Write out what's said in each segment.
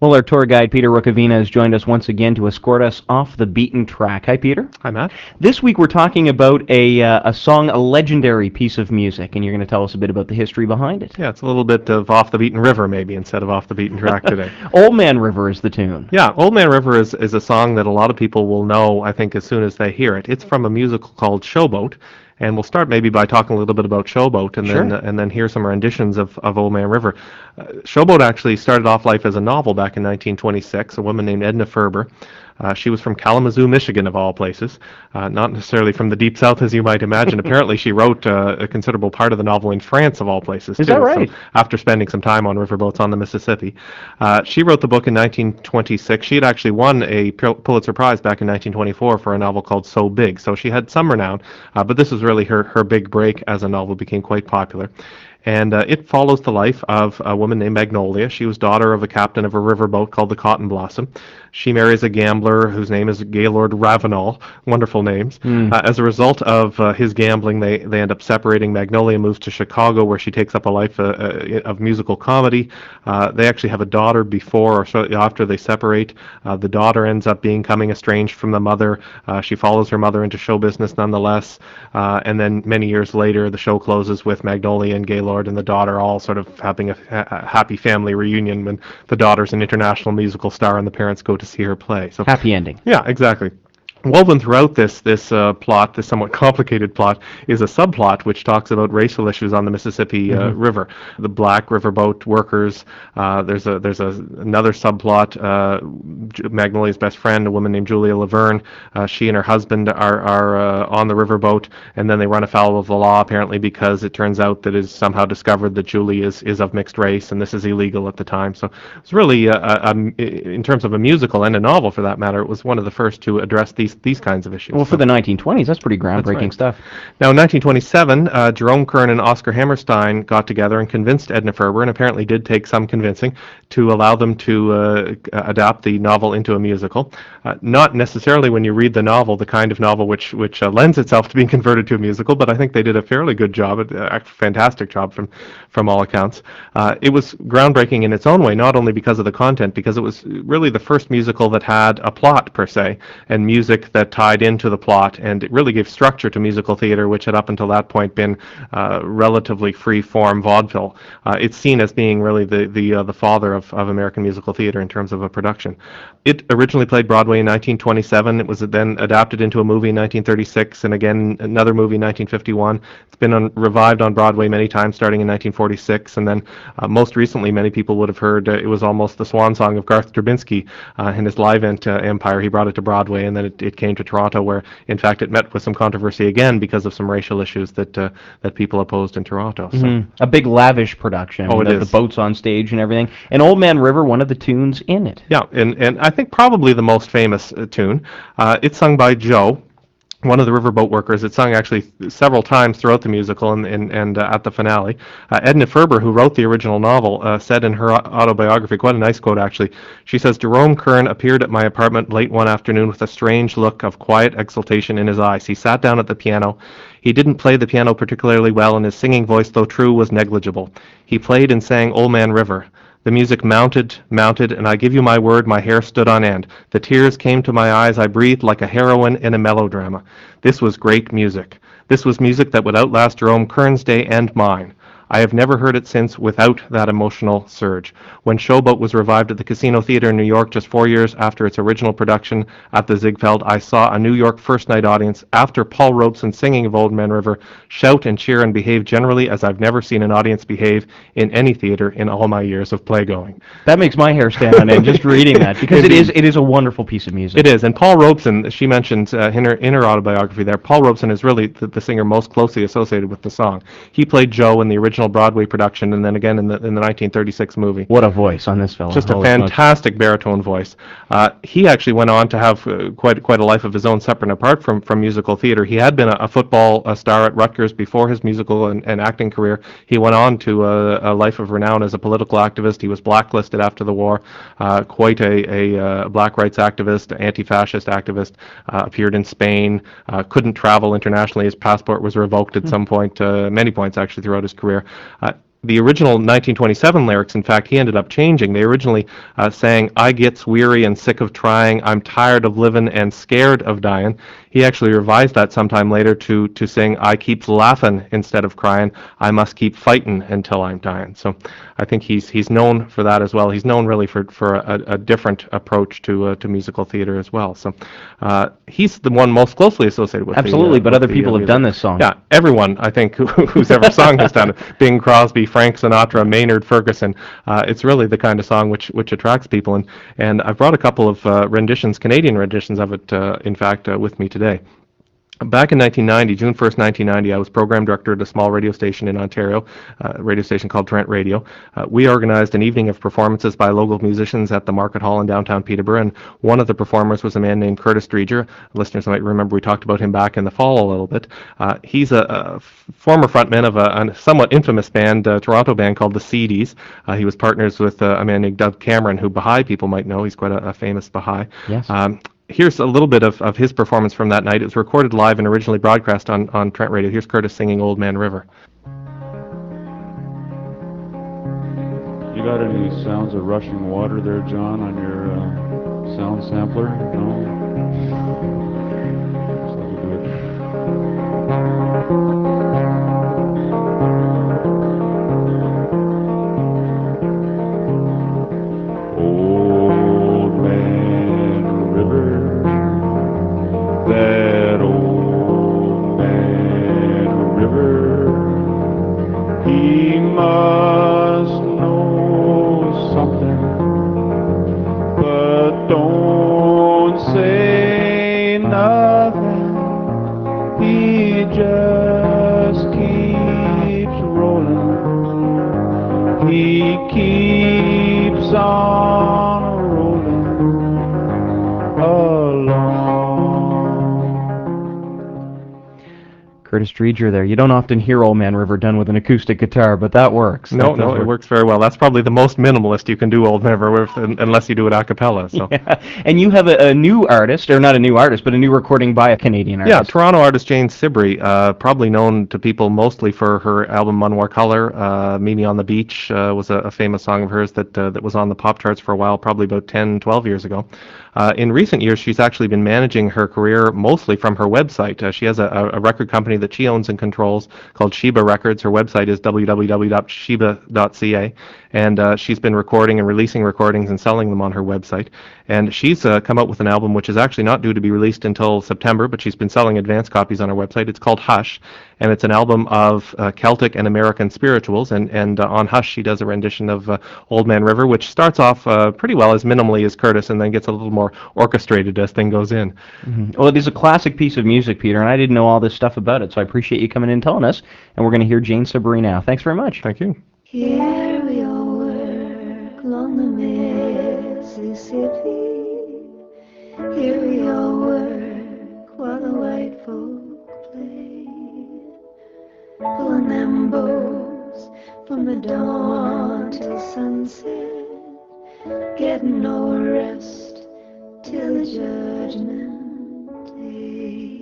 Well, our tour guide Peter Rukavina has joined us once again to escort us off the beaten track. Hi, Peter. Hi, Matt. This week we're talking about a uh, a song, a legendary piece of music, and you're going to tell us a bit about the history behind it. Yeah, it's a little bit of off the beaten river, maybe instead of off the beaten track today. Old Man River is the tune. Yeah, Old Man River is, is a song that a lot of people will know, I think, as soon as they hear it. It's from a musical called Showboat, and we'll start maybe by talking a little bit about Showboat, and Sure. then and then hear some renditions of, of Old Man River. Uh, Showboat actually started off life as a novel back in 1926. A woman named Edna Ferber. Uh, she was from Kalamazoo, Michigan, of all places, uh, not necessarily from the deep south as you might imagine. Apparently, she wrote uh, a considerable part of the novel in France, of all places. Is too, that so- right? after spending some time on riverboats on the Mississippi. Uh, she wrote the book in 1926. She had actually won a Pulitzer Prize back in 1924 for a novel called So Big. So she had some renown, uh, but this was really her, her big break as a novel, became quite popular. And uh, it follows the life of a woman named Magnolia. She was daughter of a captain of a riverboat called the Cotton Blossom. She marries a gambler whose name is Gaylord Ravenel. Wonderful names. Uh, as a result of uh, his gambling, they, they end up separating. Magnolia moves to Chicago, where she takes up a life uh, uh, of musical comedy. Uh, they actually have a daughter before or so after they separate. Uh, the daughter ends up becoming estranged from the mother. Uh, she follows her mother into show business nonetheless. Uh, and then many years later, the show closes with Magnolia and Gaylord and the daughter all sort of having a, a happy family reunion when the daughter's an international musical star and the parents go to see her play. So Happy ending. yeah, exactly. Woven throughout this this uh, plot, this somewhat complicated plot, is a subplot which talks about racial issues on the Mississippi uh, River. The black riverboat workers. Uh, there's a there's a, another subplot. Uh, Magnolia's best friend, a woman named Julia Laverne. Uh, she and her husband are are uh, on the riverboat, and then they run afoul of the law apparently because it turns out that it's somehow discovered that Julie is is of mixed race, and this is illegal at the time. So it's really a, a, in terms of a musical and a novel for that matter, it was one of the first to address these these kinds of issues. Well, for So- the 1920s, that's pretty groundbreaking right. stuff. now, in 1927, uh, Jerome Kern and Oscar Hammerstein got together and convinced Edna Ferber, and apparently did take some convincing, to allow them to uh, adapt the novel into a musical. Uh, not necessarily when you read the novel, the kind of novel which which uh, lends itself to being converted to a musical, but I think they did a fairly good job, a a fantastic job from from all accounts. Uh, it was groundbreaking in its own way, not only because of the content, because it was really the first musical that had a plot per se, and music that tied into the plot, and it really gave structure to musical theater, which had up until that point been uh, relatively free form vaudeville. Uh, it's seen as being really the the uh, the father of, of American musical theater in terms of a production. It originally played Broadway in 1927. It was then adapted into a movie in 1936, and again another movie in 1951. It's been on, revived on Broadway many times, starting in 1946, and then uh, most recently, many people would have heard uh, it was almost the swan song of Garth Drabinsky uh, in his Livent empire. He brought it to Broadway, and then it, it came to Toronto, where in fact it met with some controversy again because of some racial issues that uh, that people opposed in Toronto. So. Mm, a big lavish production. Oh, it the, is. the boats on stage and everything. And Old Man River, one of the tunes in it. Yeah, and, and I think probably the most famous uh, tune. Uh, it's sung by Joe, one of the riverboat workers. It's sung actually several times throughout the musical and, and, and uh, at the finale. Uh, Edna Ferber, who wrote the original novel, uh, said in her autobiography, quite a nice quote actually, she says, Jerome Kern appeared at my apartment late one afternoon with a strange look of quiet exultation in his eyes. He sat down at the piano. He didn't play the piano particularly well, and his singing voice, though true, was negligible. He played and sang Old Man River. The music mounted, mounted, and I give you my word, my hair stood on end. The tears came to my eyes. I breathed like a heroine in a melodrama. This was great music. This was music that would outlast Jerome Kern's day and mine. I have never heard it since without that emotional surge. When Showboat was revived at the Casino Theater in New York just four years after its original production at the Ziegfeld, I saw a New York first night audience, after Paul Robeson singing of Old Man River, shout and cheer and behave generally as I've never seen an audience behave in any theater in all my years of playgoing. That makes my hair stand on end just reading that because it is it is a wonderful piece of music. It is, and Paul Robeson, she mentioned uh, in, her, in her autobiography there, Paul Robeson is really the, the singer most closely associated with the song. He played Joe in the original Broadway production and then again in the, in the 1936 movie. What a voice on this fellow. Just a Holy smokes. fantastic baritone voice. Uh, he actually went on to have uh, quite quite a life of his own, separate and apart from, from musical theater. He had been a, a football uh star at Rutgers before his musical and, and acting career. He went on to a, a life of renown as a political activist. He was blacklisted after the war. Uh, quite a, a uh, black rights activist, anti-fascist activist. Uh, appeared in Spain. Uh, couldn't travel internationally. His passport was revoked at some point, uh, many points actually throughout his career. Uh, the original 1927 lyrics, in fact, he ended up changing. They originally uh, sang, I gets weary and sick of trying, I'm tired of living and scared of dying. He actually revised that sometime later to, to sing, I keeps laughing instead of crying, I must keep fighting until I'm dying. So I think he's he's known for that as well. He's known really for, for a, a different approach to uh, to musical theater as well. So uh, he's the one most closely associated with Absolutely, the, uh, but with other the, people have done this song. Yeah, everyone I think who, who's ever sung has done it. Bing Crosby, Frank Sinatra, Maynard Ferguson. Uh, it's really the kind of song which which attracts people, and and I've brought a couple of uh, renditions, Canadian renditions of it, uh, in fact, uh, with me today. Back in 1990, June 1st, 1990, I was program director at a small radio station in Ontario, uh, a radio station called Trent Radio. Uh, we organized an evening of performances by local musicians at the Market Hall in downtown Peterborough, and one of the performers was a man named Curtis Dreger. Listeners might remember we talked about him back in the fall a little bit. Uh, he's a former frontman of a, a somewhat infamous band, uh, Toronto band called the Seedies. Uh, he was partners with uh, a man named Doug Cameron, who Baha'i people might know. He's quite a, a famous Baha'i. Yes. Um, here's a little bit of, of his performance from that night. It was recorded live and originally broadcast on, on Trent Radio. Here's Curtis singing Old Man River. You got any sounds of rushing water there, John, on your uh, sound sampler? No? He keeps on Curtis Dreger there. You don't often hear Old Man River done with an acoustic guitar, but that works. No, That no, does it works very well. That's probably the most minimalist you can do Old Man River with, un- unless you do it a cappella. So. Yeah. And you have a, a new artist, or not a new artist, but a new recording by a Canadian artist. Yeah. Toronto artist Jane Siberry, uh, probably known to people mostly for her album Manoir Color. Uh, Mimi on the Beach uh, was a, a famous song of hers that uh, that was on the pop charts for a while, probably about 10, 12 years ago. Uh, in recent years, she's actually been managing her career mostly from her website. Uh, she has a, a record company that she owns and controls called Sheeba Records. Her website is www.sheeba.ca, and uh, she's been recording and releasing recordings and selling them on her website. And she's uh, come out with an album which is actually not due to be released until September, but she's been selling advance copies on her website. It's called Hush, and it's an album of uh, Celtic and American spirituals. And and on Hush, she does a rendition of Old Man River, which starts off pretty well as minimally as Curtis, and then gets a little more orchestrated as thing goes in. Mm-hmm. Well, it is a classic piece of music, Peter, and I didn't know all this stuff about it, so I appreciate you coming in and telling us. And we're going to hear Jane Siberry now. Thanks very much. Thank you. Here we all work along the Mississippi. Here we all work while the white folk play. Pulling them bows from the dawn till sunset. Getting no rest till the judgment day.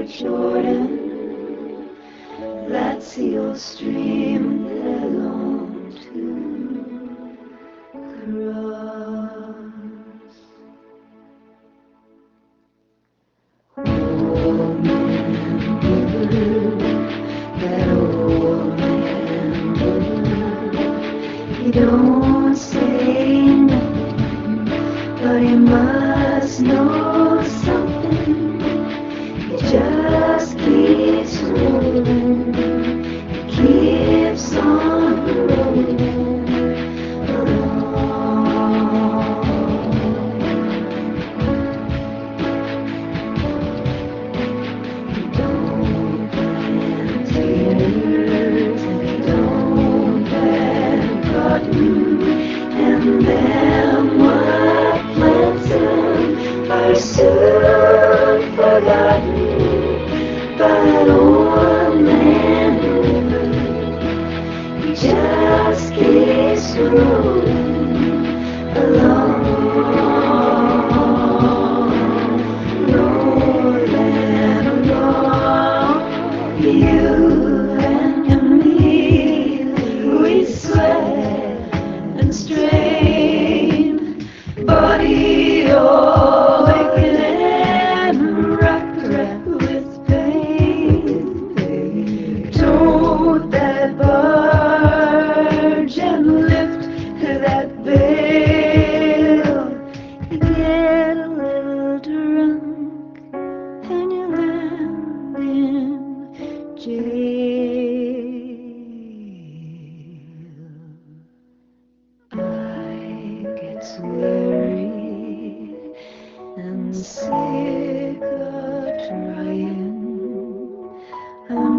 River Jordan. The old stream that I long to cross. Man that old man. He don't say nothing, but he must know just keeps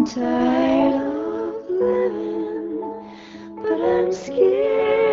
I'm tired of living, but I'm scared.